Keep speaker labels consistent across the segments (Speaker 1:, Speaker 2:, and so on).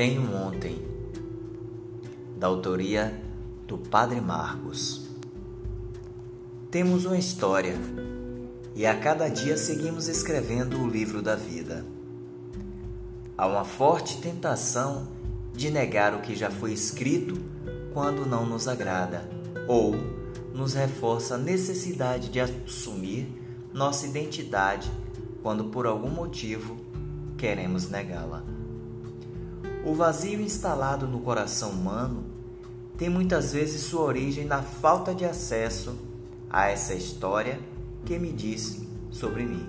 Speaker 1: Tenho ontem, da autoria do Padre Marcos. Temos uma história e a cada dia seguimos escrevendo o livro da vida. Há uma forte tentação de negar o que já foi escrito quando não nos agrada ou nos reforça a necessidade de assumir nossa identidade quando por algum motivo queremos negá-la. O vazio instalado no coração humano tem muitas vezes sua origem na falta de acesso a essa história que me diz sobre mim.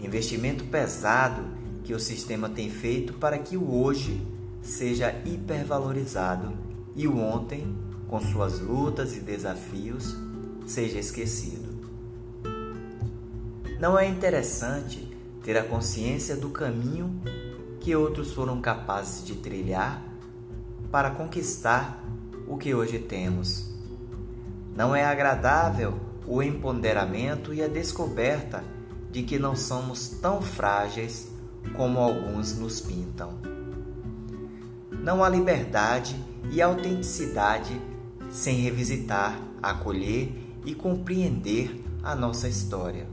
Speaker 1: Investimento pesado que o sistema tem feito para que o hoje seja hipervalorizado e o ontem, com suas lutas e desafios, seja esquecido. Não é interessante ter a consciência do caminho que outros foram capazes de trilhar para conquistar o que hoje temos. Não é agradável o empoderamento e a descoberta de que não somos tão frágeis como alguns nos pintam. Não há liberdade e autenticidade sem revisitar, acolher e compreender a nossa história.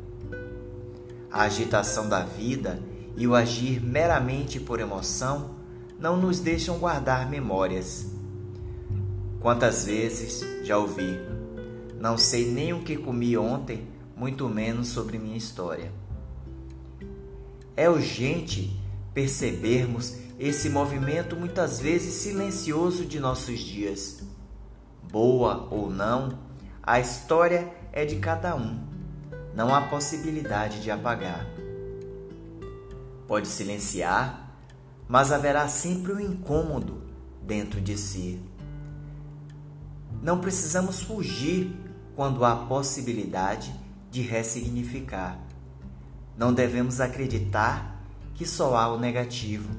Speaker 1: A agitação da vida e o agir meramente por emoção não nos deixam guardar memórias. Quantas vezes já ouvi: Não sei nem o que comi ontem, muito menos sobre minha história. É urgente percebermos esse movimento muitas vezes silencioso de nossos dias. Boa ou não, a história é de cada um. Não há possibilidade de apagar. Pode silenciar, mas haverá sempre um incômodo dentro de si. Não precisamos fugir quando há possibilidade de ressignificar. Não devemos acreditar que só há o negativo.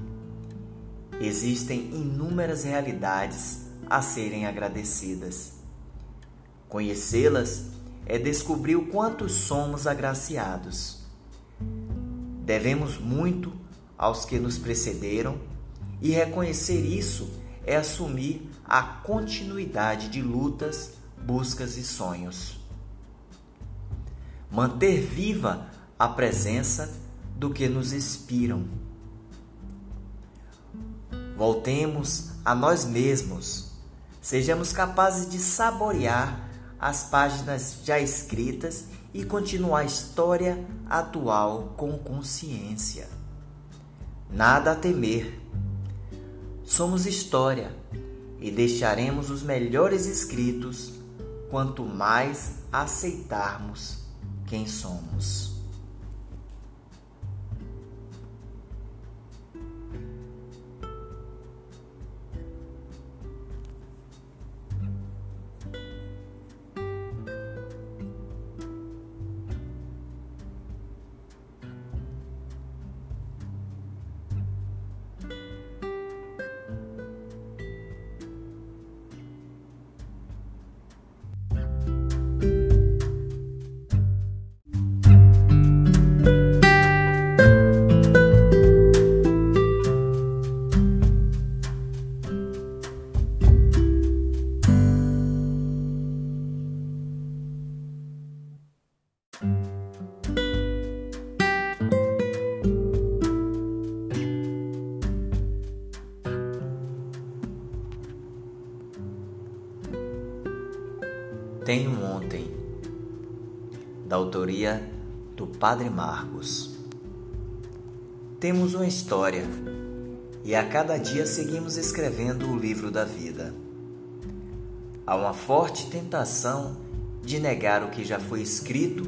Speaker 1: Existem inúmeras realidades a serem agradecidas. Conhecê-las é descobrir o quanto somos agraciados. Devemos muito aos que nos precederam e reconhecer isso é assumir a continuidade de lutas, buscas e sonhos. Manter viva a presença do que nos inspiram. Voltemos a nós mesmos, sejamos capazes de saborear as páginas já escritas e continuar a história atual com consciência. Nada a temer. Somos história e deixaremos os melhores escritos quanto mais aceitarmos quem somos. Tenho ontem, da autoria do Padre Marcos. Temos uma história e a cada dia seguimos escrevendo o livro da vida. Há uma forte tentação de negar o que já foi escrito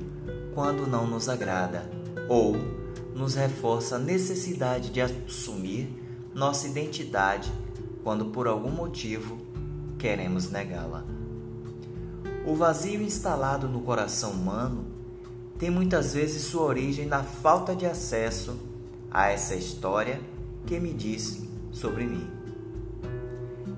Speaker 1: quando não nos agrada ou nos reforça a necessidade de assumir nossa identidade quando por algum motivo queremos negá-la. O vazio instalado no coração humano tem muitas vezes sua origem na falta de acesso a essa história que me diz sobre mim.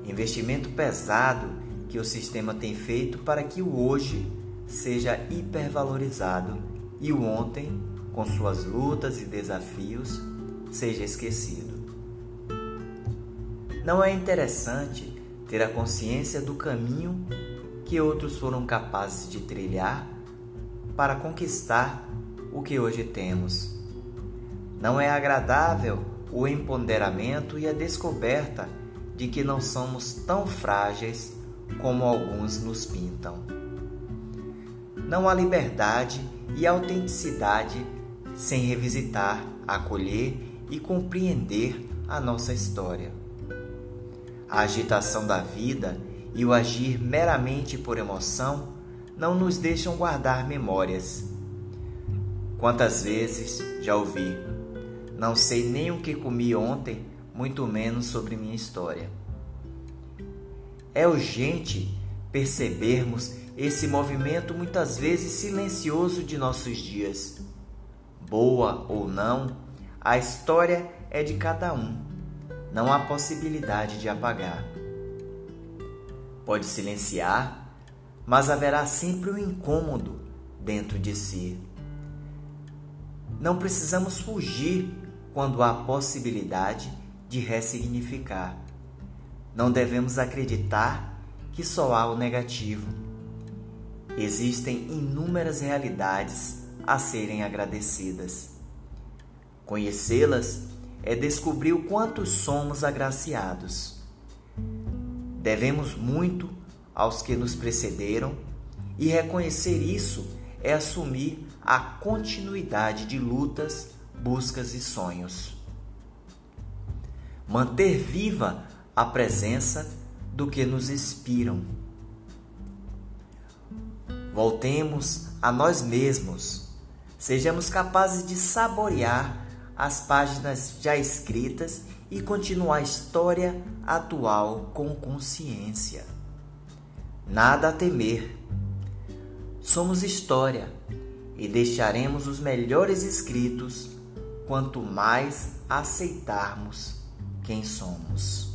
Speaker 1: Investimento pesado que o sistema tem feito para que o hoje seja hipervalorizado e o ontem, com suas lutas e desafios, seja esquecido. Não é interessante ter a consciência do caminho que outros foram capazes de trilhar para conquistar o que hoje temos. Não é agradável o empoderamento e a descoberta de que não somos tão frágeis como alguns nos pintam. Não há liberdade e autenticidade sem revisitar, acolher e compreender a nossa história. A agitação da vida e o agir meramente por emoção não nos deixam guardar memórias. Quantas vezes já ouvi: Não sei nem o que comi ontem, muito menos sobre minha história. É urgente percebermos esse movimento muitas vezes silencioso de nossos dias. Boa ou não, a história é de cada um. Não há possibilidade de apagar. Pode silenciar, mas haverá sempre um incômodo dentro de si. Não precisamos fugir quando há possibilidade de ressignificar. Não devemos acreditar que só há o negativo. Existem inúmeras realidades a serem agradecidas. Conhecê-las é descobrir o quanto somos agraciados. Devemos muito aos que nos precederam e reconhecer isso é assumir a continuidade de lutas, buscas e sonhos. Manter viva a presença do que nos inspiram. Voltemos a nós mesmos, sejamos capazes de saborear as páginas já escritas e continuar a história atual com consciência. Nada a temer. Somos história e deixaremos os melhores escritos quanto mais aceitarmos quem somos.